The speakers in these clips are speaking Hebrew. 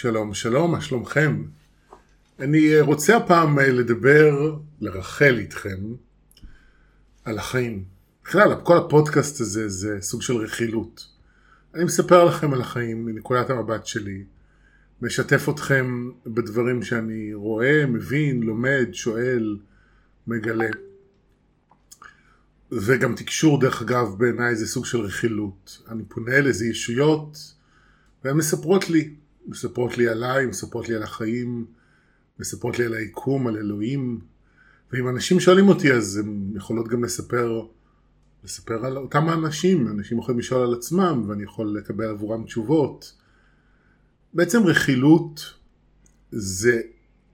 שלום, שלום, מה שלומכם? אני אה, רוצה הפעם אה, לדבר, לרחל איתכם, על החיים. בכלל, כל הפודקאסט הזה זה סוג של רכילות. אני מספר לכם על החיים מנקודת המבט שלי, משתף אתכם בדברים שאני רואה, מבין, לומד, שואל, מגלה. וגם תקשור דרך אגב בעיניי זה סוג של רכילות. אני פונה לאיזה ישויות והן מספרות לי, מספרות לי עליי, מספרות לי על החיים, מספרות לי על היקום, על אלוהים. ואם אנשים שואלים אותי אז הם יכולות גם לספר, לספר על אותם האנשים, אנשים יכולים לשאול על עצמם ואני יכול לקבל עבורם תשובות. בעצם רכילות זה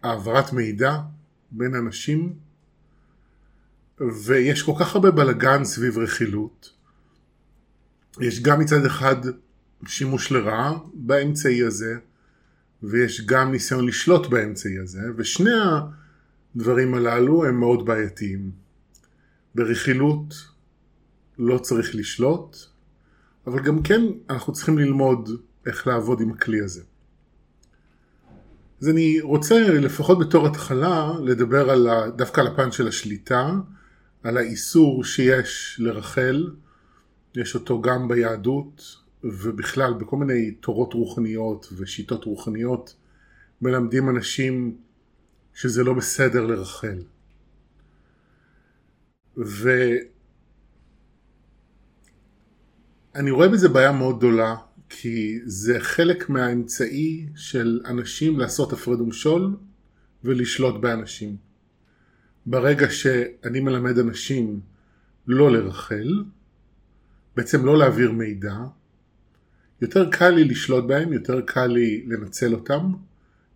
העברת מידע בין אנשים ויש כל כך הרבה בלגן סביב רכילות. יש גם מצד אחד שימוש לרעה באמצעי הזה, ויש גם ניסיון לשלוט באמצעי הזה, ושני הדברים הללו הם מאוד בעייתיים. ברכילות לא צריך לשלוט, אבל גם כן אנחנו צריכים ללמוד איך לעבוד עם הכלי הזה. אז אני רוצה לפחות בתור התחלה לדבר על ה, דווקא על הפן של השליטה, על האיסור שיש לרחל, יש אותו גם ביהדות ובכלל בכל מיני תורות רוחניות ושיטות רוחניות מלמדים אנשים שזה לא בסדר לרחל. ואני רואה בזה בעיה מאוד גדולה כי זה חלק מהאמצעי של אנשים לעשות הפרד ומשול ולשלוט באנשים. ברגע שאני מלמד אנשים לא לרחל, בעצם לא להעביר מידע, יותר קל לי לשלוט בהם, יותר קל לי לנצל אותם,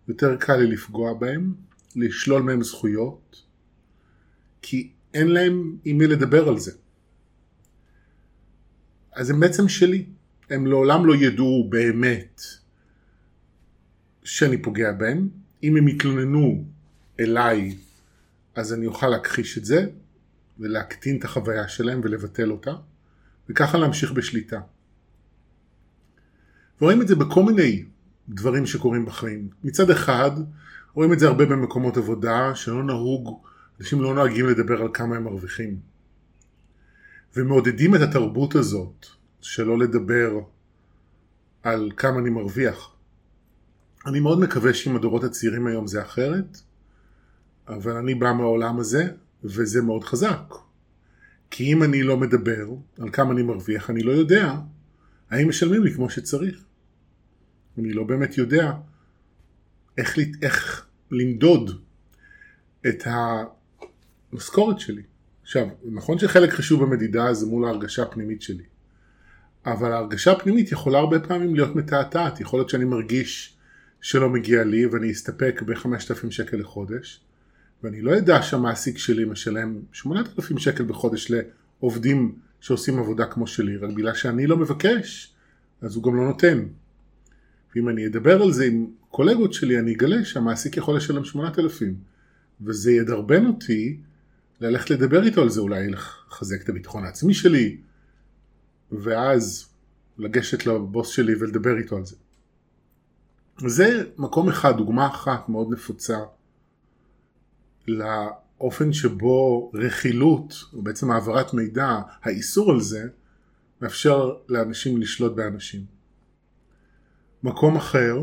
יותר קל לי לפגוע בהם, לשלול מהם זכויות, כי אין להם עם מי לדבר על זה. אז הם בעצם שלי. הם לעולם לא ידעו באמת שאני פוגע בהם. אם הם יתלוננו אליי, אז אני אוכל להכחיש את זה, ולהקטין את החוויה שלהם ולבטל אותה, וככה להמשיך בשליטה. ורואים את זה בכל מיני דברים שקורים בחיים. מצד אחד, רואים את זה הרבה במקומות עבודה, שלא נהוג, אנשים לא נוהגים לדבר על כמה הם מרוויחים. ומעודדים את התרבות הזאת, שלא לדבר על כמה אני מרוויח. אני מאוד מקווה שעם הדורות הצעירים היום זה אחרת, אבל אני בא מהעולם הזה, וזה מאוד חזק. כי אם אני לא מדבר על כמה אני מרוויח, אני לא יודע האם משלמים לי כמו שצריך. אני לא באמת יודע איך, איך למדוד את המשכורת שלי. עכשיו, נכון שחלק חשוב במדידה זה מול ההרגשה הפנימית שלי, אבל ההרגשה הפנימית יכולה הרבה פעמים להיות מתעתעת, יכול להיות שאני מרגיש שלא מגיע לי ואני אסתפק ב-5,000 שקל לחודש, ואני לא אדע שהמעסיק שלי משלם 8,000 שקל בחודש לעובדים שעושים עבודה כמו שלי, רק בגלל שאני לא מבקש, אז הוא גם לא נותן. ואם אני אדבר על זה עם קולגות שלי, אני אגלה שהמעסיק יכול לשלם 8,000, וזה ידרבן אותי ללכת לדבר איתו על זה, אולי לחזק את הביטחון העצמי שלי, ואז לגשת לבוס שלי ולדבר איתו על זה. זה מקום אחד, דוגמה אחת מאוד נפוצה לאופן שבו רכילות, או בעצם העברת מידע, האיסור על זה, מאפשר לאנשים לשלוט באנשים. מקום אחר,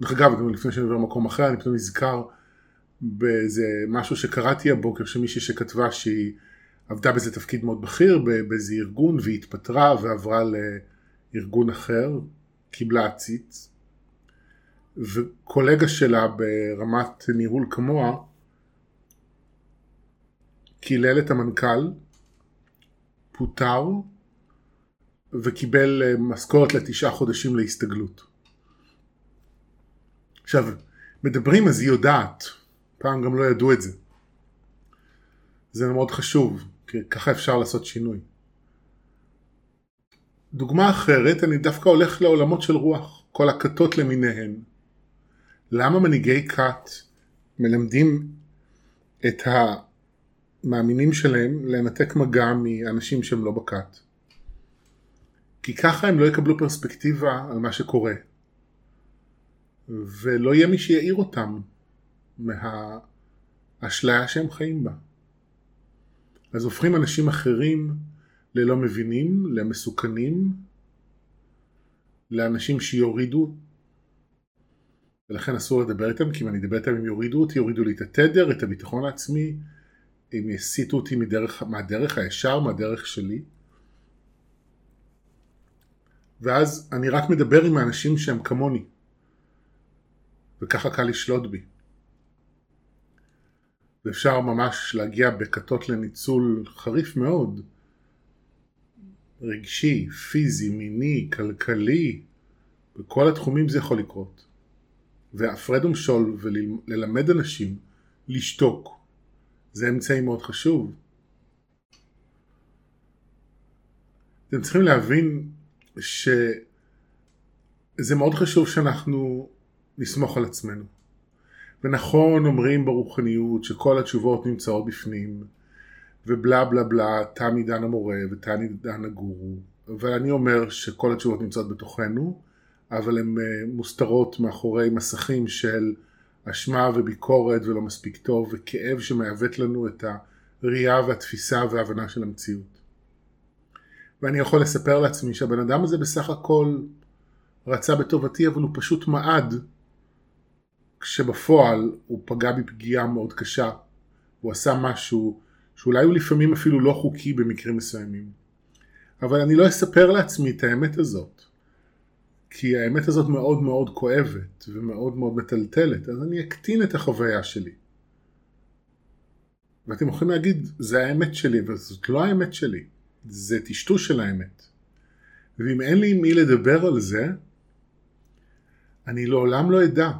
דרך אגב, גם לפני שאני עובר למקום אחר, אני פתאום נזכר באיזה משהו שקראתי הבוקר, שמישהי שכתבה שהיא עבדה באיזה תפקיד מאוד בכיר, באיזה ארגון, והיא התפטרה ועברה לארגון אחר, קיבלה עציץ, וקולגה שלה ברמת ניהול כמוה, קילל את המנכ"ל, פוטר וקיבל אה, משכורת לתשעה חודשים להסתגלות. עכשיו, מדברים אז היא יודעת, פעם גם לא ידעו את זה. זה מאוד חשוב, כי ככה אפשר לעשות שינוי. דוגמה אחרת, אני דווקא הולך לעולמות של רוח, כל הכתות למיניהן. למה מנהיגי כת מלמדים את המאמינים שלהם לנתק מגע מאנשים שהם לא בכת? כי ככה הם לא יקבלו פרספקטיבה על מה שקורה. ולא יהיה מי שיעיר אותם מהאשליה שהם חיים בה. אז הופכים אנשים אחרים ללא מבינים, למסוכנים, לאנשים שיורידו, ולכן אסור לדבר איתם, כי אם אני אדבר איתם הם יורידו אותי, יורידו לי את התדר, את הביטחון העצמי, הם יסיטו אותי מדרך, מהדרך הישר, מהדרך שלי. ואז אני רק מדבר עם האנשים שהם כמוני, וככה קל לשלוט בי. ואפשר ממש להגיע בכתות לניצול חריף מאוד, רגשי, פיזי, מיני, כלכלי, בכל התחומים זה יכול לקרות. והפרד ומשול וללמד אנשים לשתוק, זה אמצעי מאוד חשוב. אתם צריכים להבין שזה מאוד חשוב שאנחנו נסמוך על עצמנו. ונכון אומרים ברוחניות שכל התשובות נמצאות בפנים, ובלה בלה בלה, תם עידן המורה ותם עידן הגורו, אבל אני אומר שכל התשובות נמצאות בתוכנו, אבל הן אה, מוסתרות מאחורי מסכים של אשמה וביקורת ולא מספיק טוב, וכאב שמעוות לנו את הראייה והתפיסה וההבנה של המציאות. ואני יכול לספר לעצמי שהבן אדם הזה בסך הכל רצה בטובתי, אבל הוא פשוט מעד כשבפועל הוא פגע בפגיעה מאוד קשה, הוא עשה משהו שאולי הוא לפעמים אפילו לא חוקי במקרים מסוימים. אבל אני לא אספר לעצמי את האמת הזאת, כי האמת הזאת מאוד מאוד כואבת ומאוד מאוד מטלטלת, אז אני אקטין את החוויה שלי. ואתם יכולים להגיד, זה האמת שלי, אבל זאת לא האמת שלי, זה טשטוש של האמת. ואם אין לי עם מי לדבר על זה, אני לעולם לא אדע.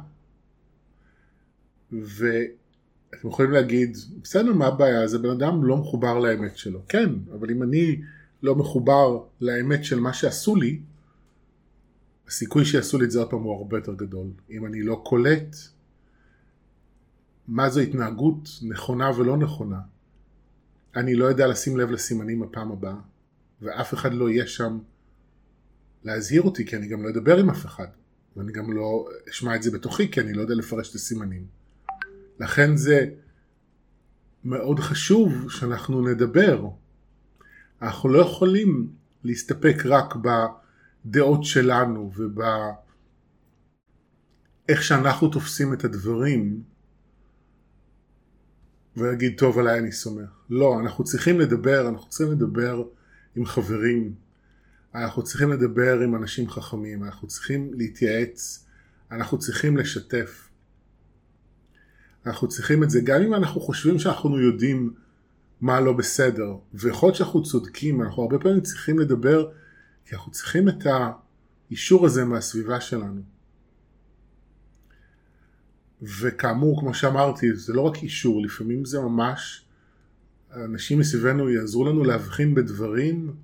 ואתם יכולים להגיד, בסדר, מה הבעיה? זה בן אדם לא מחובר לאמת שלו. כן, אבל אם אני לא מחובר לאמת של מה שעשו לי, הסיכוי שיעשו לי את זה עוד פעם הוא הרבה יותר גדול. אם אני לא קולט מה זו התנהגות נכונה ולא נכונה, אני לא יודע לשים לב לסימנים בפעם הבאה, ואף אחד לא יהיה שם להזהיר אותי, כי אני גם לא אדבר עם אף אחד, ואני גם לא אשמע את זה בתוכי, כי אני לא יודע לפרש את הסימנים. לכן זה מאוד חשוב שאנחנו נדבר. אנחנו לא יכולים להסתפק רק בדעות שלנו ובאיך שאנחנו תופסים את הדברים ולהגיד טוב עליי אני סומך. לא, אנחנו צריכים לדבר, אנחנו צריכים לדבר עם חברים, אנחנו צריכים לדבר עם אנשים חכמים, אנחנו צריכים להתייעץ, אנחנו צריכים לשתף. אנחנו צריכים את זה גם אם אנחנו חושבים שאנחנו יודעים מה לא בסדר, ויכול להיות שאנחנו צודקים, אנחנו הרבה פעמים צריכים לדבר, כי אנחנו צריכים את האישור הזה מהסביבה שלנו. וכאמור, כמו שאמרתי, זה לא רק אישור, לפעמים זה ממש, אנשים מסביבנו יעזרו לנו להבחין בדברים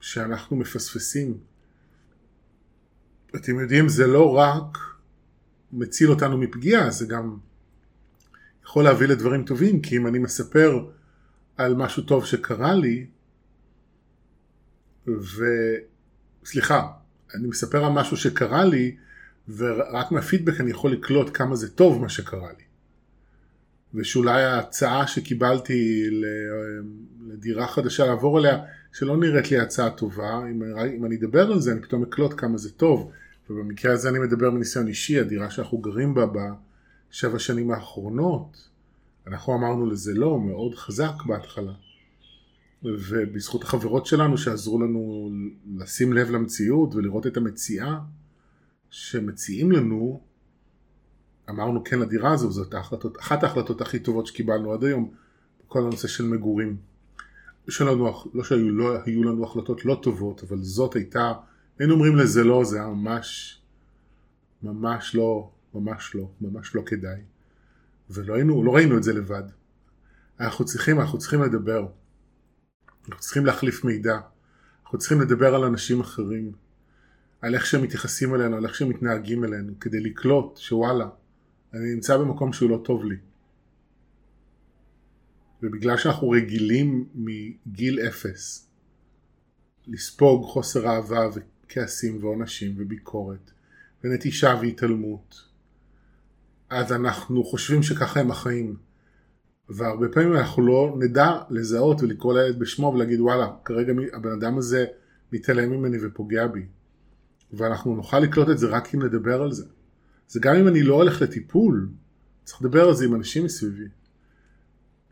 שאנחנו מפספסים. אתם יודעים, זה לא רק מציל אותנו מפגיעה, זה גם יכול להביא לדברים טובים, כי אם אני מספר על משהו טוב שקרה לי, וסליחה, אני מספר על משהו שקרה לי, ורק מהפידבק אני יכול לקלוט כמה זה טוב מה שקרה לי. ושאולי ההצעה שקיבלתי לדירה חדשה לעבור עליה, שלא נראית לי הצעה טובה, אם, אם אני אדבר על זה אני פתאום אקלוט כמה זה טוב. ובמקרה הזה אני מדבר מניסיון אישי, הדירה שאנחנו גרים בה בשבע שנים האחרונות, אנחנו אמרנו לזה לא, מאוד חזק בהתחלה. ובזכות החברות שלנו שעזרו לנו לשים לב למציאות ולראות את המציאה שמציעים לנו, אמרנו כן לדירה הזו, זאת ההחלטות, אחת ההחלטות הכי טובות שקיבלנו עד היום, כל הנושא של מגורים. שלנו, לא שהיו לא, היו לנו החלטות לא טובות, אבל זאת הייתה היינו אומרים לזה לא, זה היה ממש, ממש לא, ממש לא, ממש לא כדאי. ולא היינו, לא ראינו את זה לבד. אנחנו צריכים, אנחנו צריכים לדבר. אנחנו צריכים להחליף מידע. אנחנו צריכים לדבר על אנשים אחרים. על איך שהם מתייחסים אלינו, על איך שהם מתנהגים אלינו, כדי לקלוט שוואלה, אני נמצא במקום שהוא לא טוב לי. ובגלל שאנחנו רגילים מגיל אפס לספוג חוסר אהבה כעסים ועונשים וביקורת ונטישה והתעלמות, אז אנחנו חושבים שככה הם החיים. והרבה פעמים אנחנו לא נדע לזהות ולקרוא לילד בשמו ולהגיד וואלה, כרגע הבן אדם הזה מתעלם ממני ופוגע בי. ואנחנו נוכל לקלוט את זה רק אם נדבר על זה. זה גם אם אני לא הולך לטיפול, צריך לדבר על זה עם אנשים מסביבי.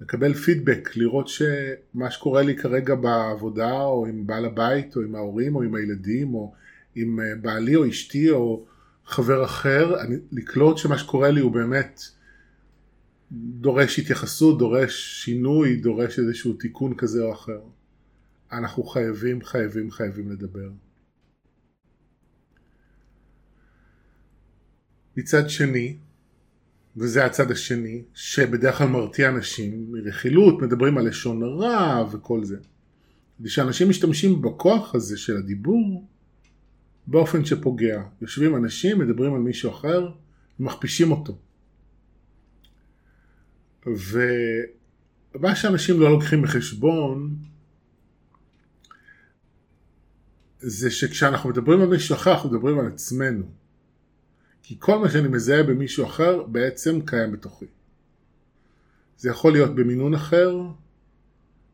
לקבל פידבק, לראות שמה שקורה לי כרגע בעבודה, או עם בעל הבית, או עם ההורים, או עם הילדים, או עם אה, בעלי, או אשתי, או חבר אחר, אני, לקלוט שמה שקורה לי הוא באמת דורש התייחסות, דורש שינוי, דורש איזשהו תיקון כזה או אחר. אנחנו חייבים, חייבים, חייבים לדבר. מצד שני, וזה הצד השני, שבדרך כלל מרתיע אנשים מרכילות, מדברים על לשון הרע וכל זה. ושאנשים משתמשים בכוח הזה של הדיבור באופן שפוגע. יושבים אנשים, מדברים על מישהו אחר, ומכפישים אותו. ומה שאנשים לא לוקחים בחשבון זה שכשאנחנו מדברים על מישהו אחר אנחנו מדברים על עצמנו. כי כל מה שאני מזהה במישהו אחר בעצם קיים בתוכי. זה יכול להיות במינון אחר,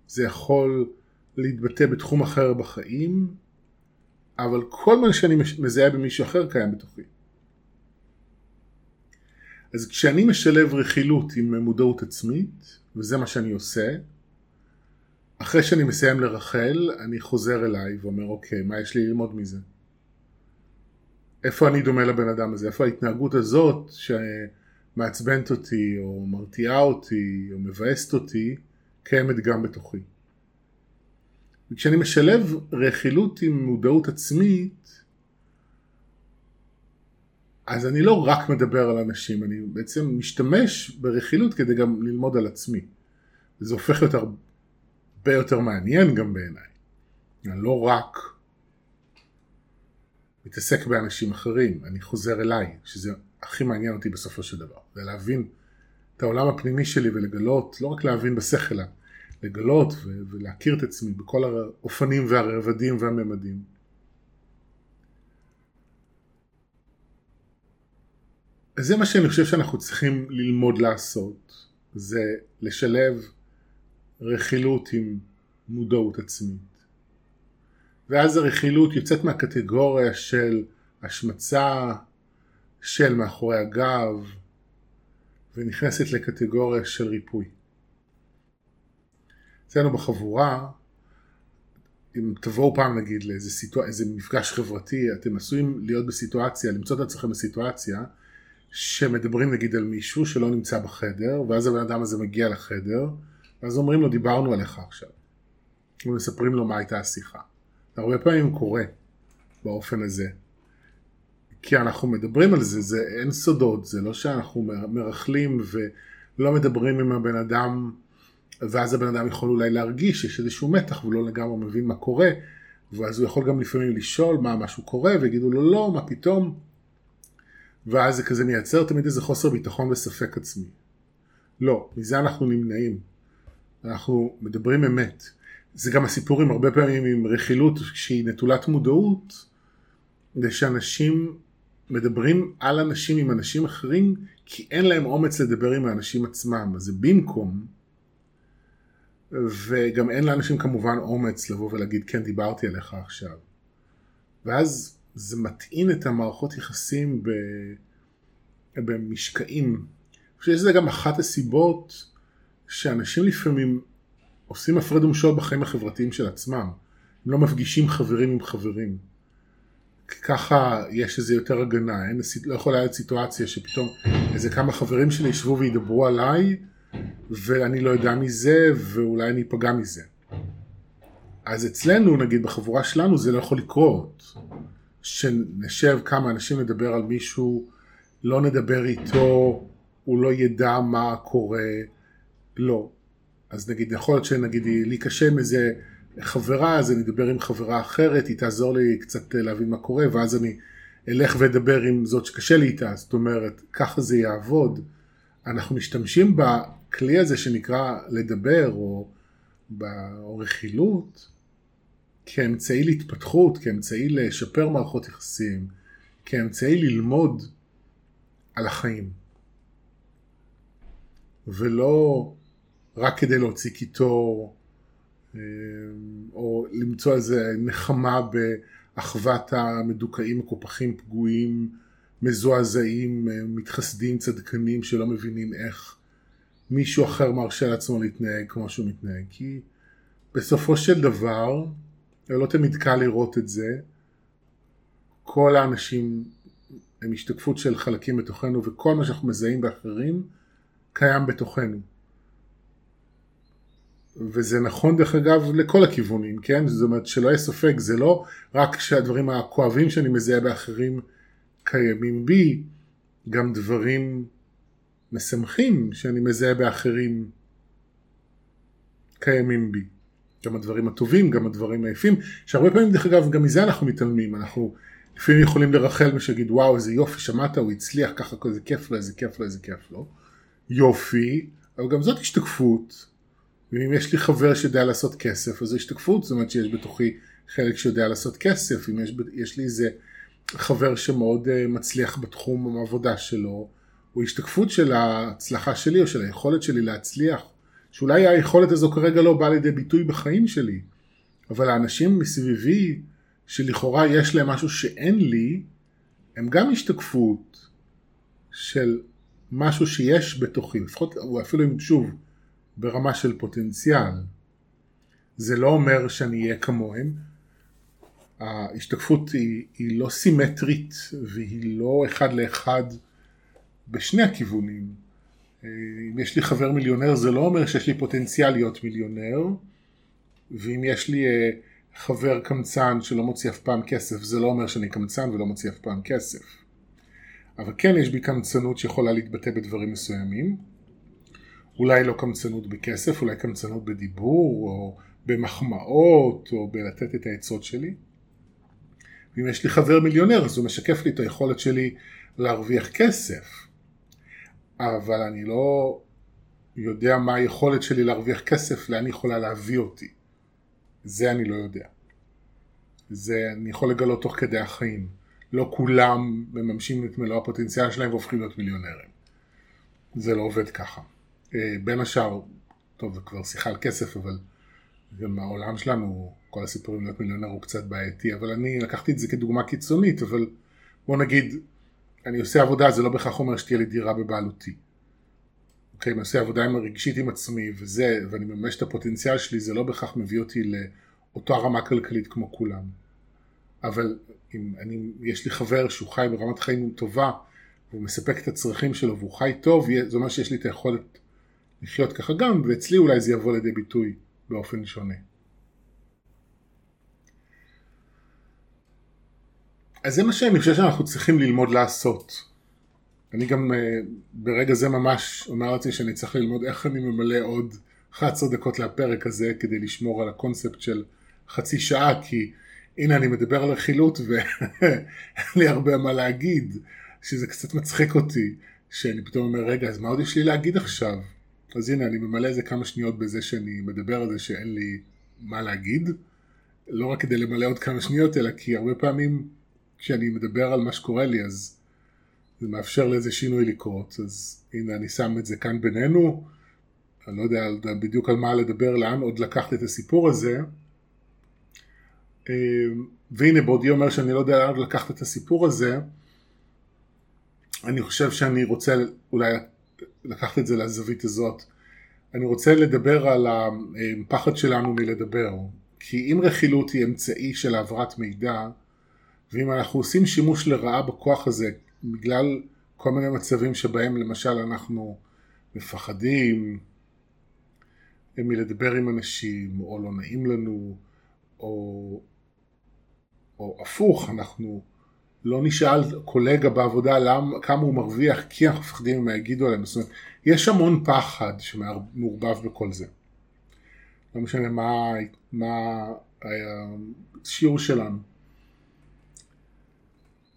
זה יכול להתבטא בתחום אחר בחיים, אבל כל מה שאני מזהה במישהו אחר קיים בתוכי. אז כשאני משלב רכילות עם מודעות עצמית, וזה מה שאני עושה, אחרי שאני מסיים לרחל, אני חוזר אליי ואומר, אוקיי, מה יש לי ללמוד מזה? איפה אני דומה לבן אדם הזה? איפה ההתנהגות הזאת שמעצבנת אותי, או מרתיעה אותי, או מבאסת אותי, קיימת גם בתוכי? וכשאני משלב רכילות עם מודעות עצמית, אז אני לא רק מדבר על אנשים, אני בעצם משתמש ברכילות כדי גם ללמוד על עצמי. זה הופך להיות הרבה יותר מעניין גם בעיניי. אני לא רק מתעסק באנשים אחרים, אני חוזר אליי, שזה הכי מעניין אותי בסופו של דבר. זה להבין את העולם הפנימי שלי ולגלות, לא רק להבין בשכל, לגלות ולהכיר את עצמי בכל האופנים והרבדים והממדים. אז זה מה שאני חושב שאנחנו צריכים ללמוד לעשות, זה לשלב רכילות עם מודעות עצמית. ואז הרכילות יוצאת מהקטגוריה של השמצה, של מאחורי הגב, ונכנסת לקטגוריה של ריפוי. אצלנו בחבורה, אם תבואו פעם נגיד לאיזה סיטואציה, איזה מפגש חברתי, אתם עשויים להיות בסיטואציה, למצוא את עצמכם בסיטואציה שמדברים נגיד על מישהו שלא נמצא בחדר, ואז הבן אדם הזה מגיע לחדר, ואז אומרים לו דיברנו עליך עכשיו. ומספרים לו מה הייתה השיחה. הרבה פעמים קורה באופן הזה. כי אנחנו מדברים על זה, זה אין סודות, זה לא שאנחנו מרכלים ולא מדברים עם הבן אדם ואז הבן אדם יכול אולי להרגיש שיש איזשהו מתח והוא לא לגמרי מבין מה קורה ואז הוא יכול גם לפעמים לשאול מה משהו קורה ויגידו לו לא, מה פתאום ואז זה כזה מייצר תמיד איזה חוסר ביטחון וספק עצמי. לא, מזה אנחנו נמנעים. אנחנו מדברים אמת. זה גם הסיפורים הרבה פעמים עם רכילות שהיא נטולת מודעות, זה שאנשים מדברים על אנשים עם אנשים אחרים כי אין להם אומץ לדבר עם האנשים עצמם. אז זה במקום וגם אין לאנשים כמובן אומץ לבוא ולהגיד כן דיברתי עליך עכשיו. ואז זה מטעין את המערכות יחסים ב... במשקעים. אני חושב שזה גם אחת הסיבות שאנשים לפעמים עושים הפרד ומשול בחיים החברתיים של עצמם. הם לא מפגישים חברים עם חברים. ככה יש איזה יותר הגנה, אין, לא יכולה להיות סיטואציה שפתאום איזה כמה חברים שלי ישבו וידברו עליי ואני לא יודע מזה, ואולי אני אפגע מזה. אז אצלנו, נגיד בחבורה שלנו, זה לא יכול לקרות. שנשב כמה אנשים לדבר על מישהו, לא נדבר איתו, הוא לא ידע מה קורה, לא. אז נגיד, יכול להיות שנגיד לי קשה עם איזה חברה, אז אני אדבר עם חברה אחרת, היא תעזור לי קצת להבין מה קורה, ואז אני אלך ואדבר עם זאת שקשה לי איתה, זאת אומרת, ככה זה יעבוד. אנחנו משתמשים הכלי הזה שנקרא לדבר או, או רכילות כאמצעי להתפתחות, כאמצעי לשפר מערכות יחסים, כאמצעי ללמוד על החיים. ולא רק כדי להוציא קיטור, אה, או למצוא איזה נחמה באחוות המדוכאים, מקופחים, פגועים, מזועזעים, אה, מתחסדים, צדקנים, שלא מבינים איך מישהו אחר מרשה לעצמו להתנהג כמו שהוא מתנהג. כי בסופו של דבר, לא תמיד קל לראות את זה, כל האנשים הם השתקפות של חלקים בתוכנו וכל מה שאנחנו מזהים באחרים קיים בתוכנו. וזה נכון דרך אגב לכל הכיוונים, כן? זאת אומרת שלא יהיה ספק, זה לא רק שהדברים הכואבים שאני מזהה באחרים קיימים בי, גם דברים משמחים שאני מזהה באחרים קיימים בי. גם הדברים הטובים, גם הדברים היפים, שהרבה פעמים דרך אגב גם מזה אנחנו מתעלמים, אנחנו לפעמים יכולים לרחל ושגיד וואו איזה יופי שמעת הוא הצליח ככה איזה כיף לו איזה כיף לו איזה כיף לו יופי אבל גם זאת השתקפות ואם יש לי חבר שיודע לעשות כסף אז זו השתקפות זאת אומרת שיש בתוכי חלק שיודע לעשות כסף. אם יש, יש לי איזה חבר שמאוד uh, מצליח בתחום העבודה שלו הוא השתקפות של ההצלחה שלי או של היכולת שלי להצליח שאולי היכולת הזו כרגע לא באה לידי ביטוי בחיים שלי אבל האנשים מסביבי שלכאורה יש להם משהו שאין לי, הם גם השתקפות של משהו שיש בתוכי, לפחות, או אפילו אם שוב, ברמה של פוטנציאל. זה לא אומר שאני אהיה כמוהם. ההשתקפות היא, היא לא סימטרית והיא לא אחד לאחד בשני הכיוונים. אם יש לי חבר מיליונר זה לא אומר שיש לי פוטנציאל להיות מיליונר, ואם יש לי אה, חבר קמצן שלא מוציא אף פעם כסף, זה לא אומר שאני קמצן ולא מוציא אף פעם כסף. אבל כן יש בי קמצנות שיכולה להתבטא בדברים מסוימים. אולי לא קמצנות בכסף, אולי קמצנות בדיבור, או במחמאות, או בלתת את העצות שלי. ואם יש לי חבר מיליונר, אז הוא משקף לי את היכולת שלי להרוויח כסף. אבל אני לא יודע מה היכולת שלי להרוויח כסף, לאן היא יכולה להביא אותי. זה אני לא יודע. זה אני יכול לגלות תוך כדי החיים. לא כולם מממשים את מלוא הפוטנציאל שלהם והופכים להיות מיליונרים. זה לא עובד ככה. אה, בין השאר, טוב זה כבר שיחה על כסף אבל גם העולם שלנו, כל הסיפורים להיות מיליונר הוא קצת בעייתי, אבל אני לקחתי את זה כדוגמה קיצונית, אבל בוא נגיד, אני עושה עבודה, זה לא בהכרח אומר שתהיה לי דירה בבעלותי. אוקיי, אני עושה עבודה עם הרגשית עם עצמי וזה, ואני ממש את הפוטנציאל שלי, זה לא בהכרח מביא אותי לאותה רמה כלכלית כמו כולם. אבל אם אני, יש לי חבר שהוא חי ברמת חיים טובה, והוא מספק את הצרכים שלו והוא חי טוב, זה אומר שיש לי את היכולת לחיות ככה גם, ואצלי אולי זה יבוא לידי ביטוי באופן שונה. אז זה מה שאני חושב שאנחנו צריכים ללמוד לעשות. אני גם אה, ברגע זה ממש אומר לעצמי שאני צריך ללמוד איך אני ממלא עוד 11 דקות לפרק הזה כדי לשמור על הקונספט של חצי שעה כי הנה אני מדבר על רכילות ואין לי הרבה מה להגיד שזה קצת מצחיק אותי שאני פתאום אומר רגע אז מה עוד יש לי להגיד עכשיו אז הנה אני ממלא איזה כמה שניות בזה שאני מדבר על זה שאין לי מה להגיד. לא רק כדי למלא עוד כמה שניות אלא כי הרבה פעמים כשאני מדבר על מה שקורה לי אז זה מאפשר לאיזה שינוי לקרות, אז הנה אני שם את זה כאן בינינו, אני לא יודע בדיוק על מה לדבר, לאן עוד לקחת את הסיפור הזה, אמ, והנה בעודי אומר שאני לא יודע לאן עוד לקחת את הסיפור הזה, אני חושב שאני רוצה אולי לקחת את זה לזווית הזאת. אני רוצה לדבר על הפחד שלנו מלדבר, כי אם רכילות היא אמצעי של העברת מידע, ואם אנחנו עושים שימוש לרעה בכוח הזה בגלל כל מיני מצבים שבהם למשל אנחנו מפחדים מלדבר עם אנשים, או לא נעים לנו, או, או הפוך, אנחנו לא נשאל קולגה בעבודה למ, כמה הוא מרוויח כי אנחנו מפחדים מה יגידו עליהם. זאת אומרת, יש המון פחד שמעורבב בכל זה. לא משנה מה, מה השיעור שלנו.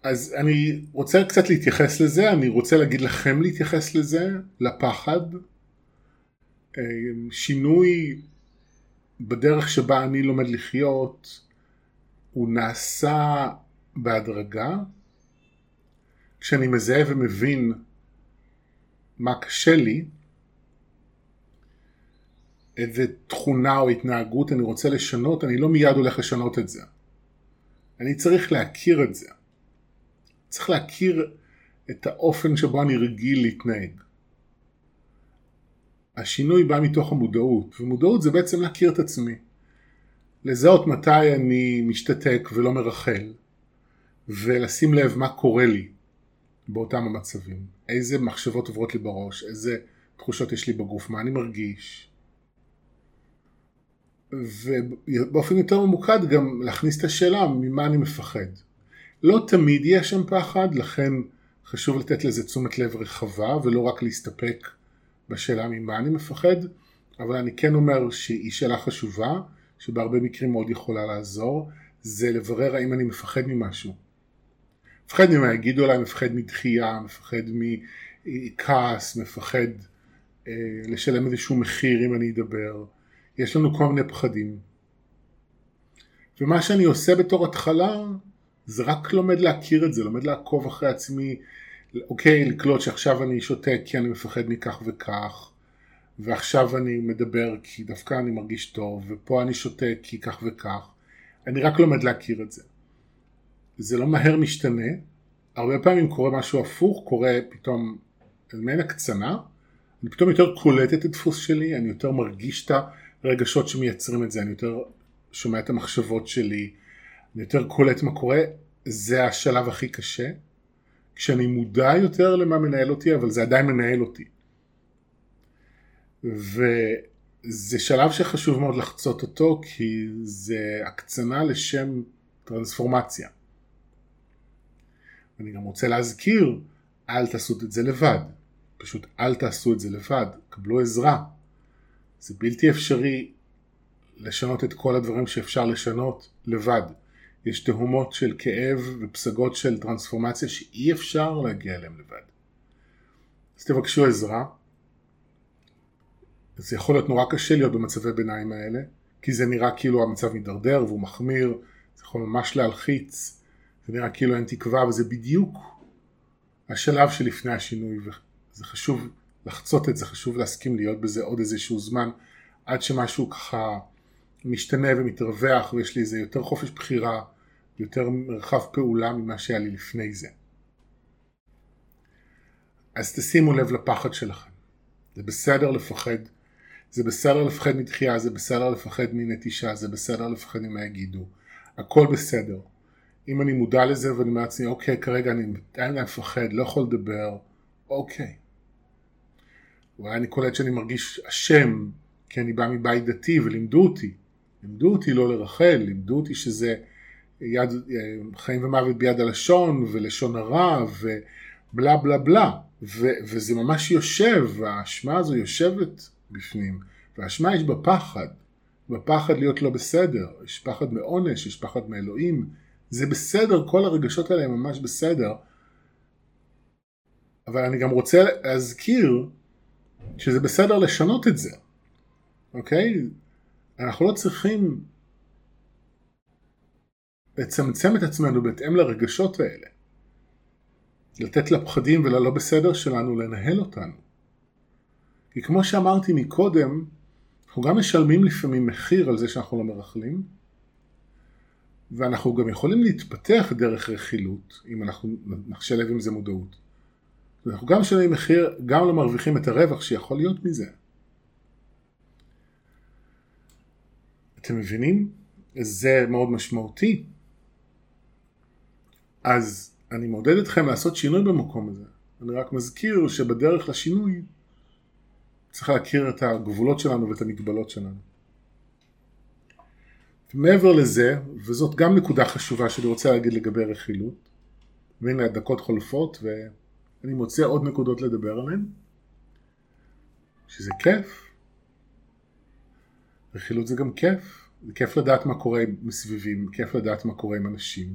אז אני רוצה קצת להתייחס לזה, אני רוצה להגיד לכם להתייחס לזה, לפחד. אה, שינוי בדרך שבה אני לומד לחיות הוא נעשה בהדרגה כשאני מזהה ומבין מה קשה לי, איזה תכונה או התנהגות אני רוצה לשנות, אני לא מיד הולך לשנות את זה. אני צריך להכיר את זה. צריך להכיר את האופן שבו אני רגיל להתנהג. השינוי בא מתוך המודעות, ומודעות זה בעצם להכיר את עצמי. לזהות מתי אני משתתק ולא מרחל, ולשים לב מה קורה לי באותם המצבים. איזה מחשבות עוברות לי בראש, איזה תחושות יש לי בגוף, מה אני מרגיש. ובאופן יותר ממוקד גם להכניס את השאלה ממה אני מפחד. לא תמיד יש שם פחד, לכן חשוב לתת לזה תשומת לב רחבה ולא רק להסתפק בשאלה ממה אני מפחד, אבל אני כן אומר שהיא שאלה חשובה, שבהרבה מקרים מאוד יכולה לעזור, זה לברר האם אני מפחד ממשהו. מפחד ממה יגידו עליי, מפחד מדחייה, מפחד מכעס, מפחד אה, לשלם איזשהו מחיר אם אני אדבר. יש לנו כל מיני פחדים. ומה שאני עושה בתור התחלה זה רק לומד להכיר את זה, לומד לעקוב אחרי עצמי, אוקיי, לקלוט שעכשיו אני שותק כי אני מפחד מכך וכך, ועכשיו אני מדבר כי דווקא אני מרגיש טוב, ופה אני שותק כי כך וכך. אני רק לומד להכיר את זה. זה לא מהר משתנה, הרבה פעמים קורה משהו הפוך, קורה פתאום מעין הקצנה, אני פתאום יותר קולט את הדפוס שלי, אני יותר מרגיש את הרגשות שמייצרים את זה, אני יותר שומע את המחשבות שלי, אני יותר קולט מה קורה, זה השלב הכי קשה, כשאני מודע יותר למה מנהל אותי, אבל זה עדיין מנהל אותי. וזה שלב שחשוב מאוד לחצות אותו, כי זה הקצנה לשם טרנספורמציה. אני גם רוצה להזכיר, אל תעשו את זה לבד. פשוט אל תעשו את זה לבד, קבלו עזרה. זה בלתי אפשרי לשנות את כל הדברים שאפשר לשנות לבד. יש תהומות של כאב ופסגות של טרנספורמציה שאי אפשר להגיע אליהם לבד. אז תבקשו עזרה. זה יכול להיות נורא קשה להיות במצבי ביניים האלה, כי זה נראה כאילו המצב מידרדר והוא מחמיר, זה יכול ממש להלחיץ, זה נראה כאילו אין תקווה, וזה בדיוק השלב שלפני השינוי, וזה חשוב לחצות את זה, חשוב להסכים להיות בזה עוד איזשהו זמן, עד שמשהו ככה משתנה ומתרווח ויש לי איזה יותר חופש בחירה, יותר מרחב פעולה ממה שהיה לי לפני זה. אז תשימו לב לפחד שלכם. זה בסדר לפחד, זה בסדר לפחד מתחייה, זה בסדר לפחד מנטישה, זה בסדר לפחד ממה יגידו. הכל בסדר. אם אני מודע לזה ואני אומר לעצמי, אוקיי, כרגע אני עדיין מפחד, לא יכול לדבר, אוקיי. אולי אני קולט שאני מרגיש אשם, כי אני בא מבית דתי ולימדו אותי. לימדו אותי לא לרחל, לימדו אותי שזה יד, חיים ומוות ביד הלשון ולשון הרע ובלה בלה בלה ו, וזה ממש יושב, האשמה הזו יושבת בפנים והאשמה יש בה פחד, בפחד להיות לא בסדר, יש פחד מעונש, יש פחד מאלוהים, זה בסדר, כל הרגשות האלה הם ממש בסדר אבל אני גם רוצה להזכיר שזה בסדר לשנות את זה, אוקיי? אנחנו לא צריכים לצמצם את עצמנו בהתאם לרגשות האלה. לתת לפחדים וללא בסדר שלנו לנהל אותנו. כי כמו שאמרתי מקודם, אנחנו גם משלמים לפעמים מחיר על זה שאנחנו לא מרכלים, ואנחנו גם יכולים להתפתח דרך רכילות, אם אנחנו נשלב עם זה מודעות. ואנחנו גם משלמים מחיר, גם לא מרוויחים את הרווח שיכול להיות מזה. אתם מבינים? זה מאוד משמעותי. אז אני מעודד אתכם לעשות שינוי במקום הזה. אני רק מזכיר שבדרך לשינוי צריך להכיר את הגבולות שלנו ואת המגבלות שלנו. מעבר לזה, וזאת גם נקודה חשובה שאני רוצה להגיד לגבי רכילות, והנה הדקות חולפות ואני מוצא עוד נקודות לדבר עליהן, שזה כיף. רכילות זה גם כיף, זה כיף לדעת מה קורה מסביבים, כיף לדעת מה קורה עם אנשים.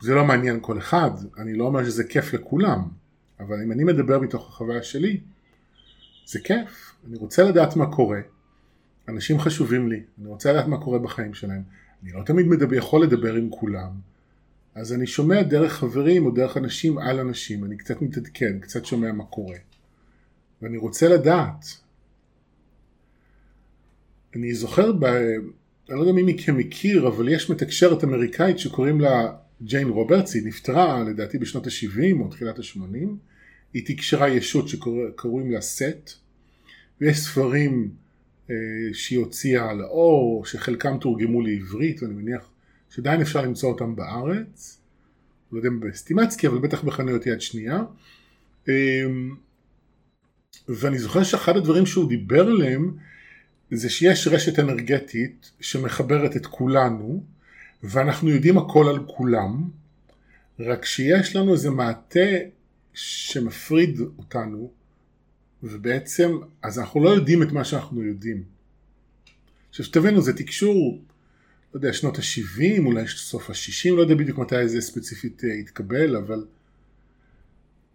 זה לא מעניין כל אחד, אני לא אומר שזה כיף לכולם, אבל אם אני מדבר מתוך החוויה שלי, זה כיף, אני רוצה לדעת מה קורה, אנשים חשובים לי, אני רוצה לדעת מה קורה בחיים שלהם, אני לא תמיד מדבר, יכול לדבר עם כולם, אז אני שומע דרך חברים או דרך אנשים על אנשים, אני קצת מתעדכן, קצת שומע מה קורה. ואני רוצה לדעת. אני זוכר, ב... אני לא יודע מי מכם מכיר, אבל יש מתקשרת אמריקאית שקוראים לה ג'יין רוברטס, היא נפטרה לדעתי בשנות ה-70 או תחילת ה-80, היא תקשרה ישות שקוראים לה סט, ויש ספרים שהיא הוציאה לאור, שחלקם תורגמו לעברית, ואני מניח שעדיין אפשר למצוא אותם בארץ, לא יודע אם בסטימצקי, אבל בטח בחנויות יד שנייה. אה, ואני זוכר שאחד הדברים שהוא דיבר עליהם, זה שיש רשת אנרגטית שמחברת את כולנו, ואנחנו יודעים הכל על כולם, רק שיש לנו איזה מעטה שמפריד אותנו, ובעצם, אז אנחנו לא יודעים את מה שאנחנו יודעים. עכשיו שתבינו, זה תקשור, לא יודע, שנות ה-70, אולי סוף ה-60, לא יודע בדיוק מתי זה ספציפית אה, התקבל, אבל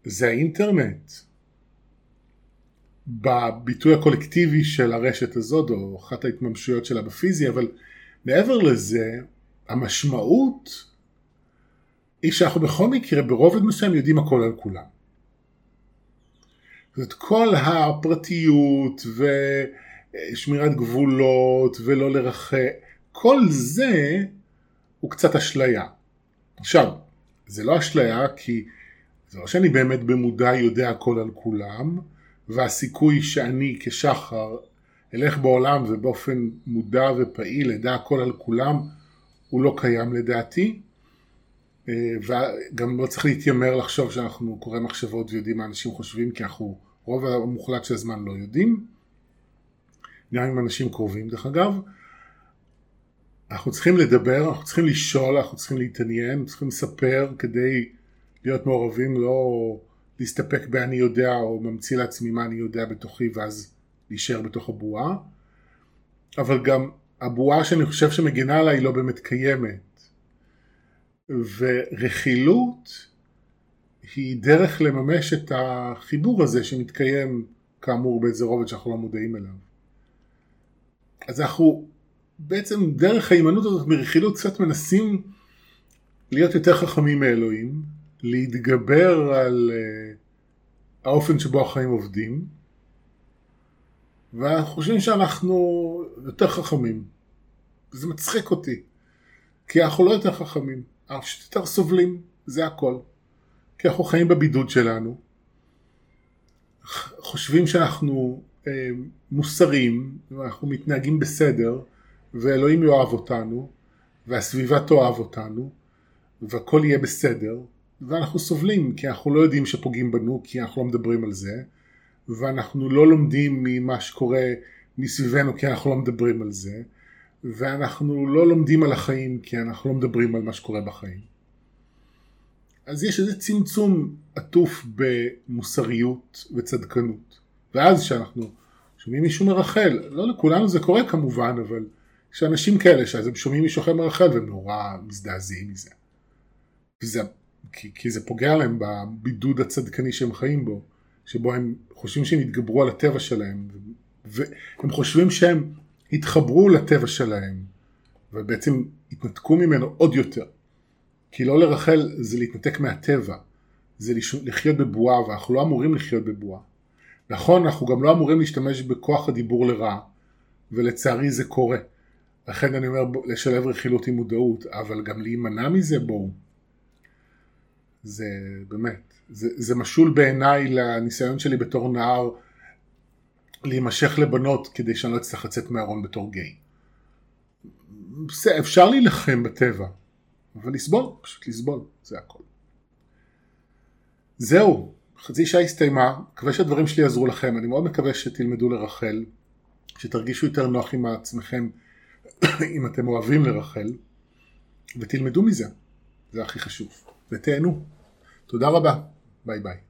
זה האינטרנט. בביטוי הקולקטיבי של הרשת הזאת, או אחת ההתממשויות שלה בפיזי, אבל מעבר לזה, המשמעות היא שאנחנו בכל מקרה ברובד מסוים יודעים הכל על כולם. זאת כל הפרטיות ושמירת גבולות ולא לרחק, כל זה הוא קצת אשליה. עכשיו, זה לא אשליה כי זה לא שאני באמת במודע יודע הכל על כולם, והסיכוי שאני כשחר אלך בעולם ובאופן מודע ופעיל אדע הכל על כולם הוא לא קיים לדעתי. אה, וגם לא צריך להתיימר לחשוב שאנחנו קוראים מחשבות ויודעים מה אנשים חושבים, כי אנחנו רוב המוחלט של הזמן לא יודעים, גם עם אנשים קרובים דרך אגב. אנחנו צריכים לדבר, אנחנו צריכים לשאול, אנחנו צריכים להתעניין, צריכים לספר כדי להיות מעורבים, לא להסתפק ב"אני יודע" או ממציא לעצמי מה אני יודע בתוכי ואז להישאר בתוך הבועה. אבל גם הבועה שאני חושב שמגינה עליי לא באמת קיימת. ורכילות היא דרך לממש את החיבור הזה שמתקיים כאמור באיזה רובד שאנחנו לא מודעים אליו. אז אנחנו בעצם דרך ההימנעות הזאת מרכילות קצת מנסים להיות יותר חכמים מאלוהים, להתגבר על uh, האופן שבו החיים עובדים, ואנחנו חושבים שאנחנו יותר חכמים. זה מצחיק אותי, כי אנחנו לא יותר חכמים. אנחנו פשוט יותר סובלים, זה הכל. כי אנחנו חיים בבידוד שלנו, חושבים שאנחנו אה, מוסריים, ואנחנו מתנהגים בסדר, ואלוהים יאהב אותנו, והסביבה תאהב אותנו, והכל יהיה בסדר, ואנחנו סובלים, כי אנחנו לא יודעים שפוגעים בנו, כי אנחנו לא מדברים על זה, ואנחנו לא לומדים ממה שקורה מסביבנו, כי אנחנו לא מדברים על זה, ואנחנו לא לומדים על החיים כי אנחנו לא מדברים על מה שקורה בחיים. אז יש איזה צמצום עטוף במוסריות וצדקנות. ואז כשאנחנו שומעים מישהו מרחל, לא לכולנו זה קורה כמובן, אבל יש אנשים כאלה שאז הם שומעים מישהו אחר מרחל והם נורא מזדעזעים מזה. וזה, כי, כי זה פוגע להם בבידוד הצדקני שהם חיים בו, שבו הם חושבים שהם יתגברו על הטבע שלהם, והם חושבים שהם התחברו לטבע שלהם, ובעצם התנתקו ממנו עוד יותר. כי לא לרחל זה להתנתק מהטבע, זה לחיות בבועה, ואנחנו לא אמורים לחיות בבועה. נכון, אנחנו גם לא אמורים להשתמש בכוח הדיבור לרע, ולצערי זה קורה. לכן אני אומר לשלב רכילות עם מודעות, אבל גם להימנע מזה בואו. זה באמת, זה, זה משול בעיניי לניסיון שלי בתור נער להימשך לבנות כדי שאני לא אצטרך לצאת מהארון בתור גיי. אפשר להילחם בטבע, אבל לסבול, פשוט לסבול, זה הכל. זהו, חצי שעה הסתיימה, מקווה שהדברים שלי יעזרו לכם, אני מאוד מקווה שתלמדו לרחל, שתרגישו יותר נוח עם עצמכם אם אתם אוהבים לרחל, ותלמדו מזה, זה הכי חשוב, ותהנו. תודה רבה, ביי ביי.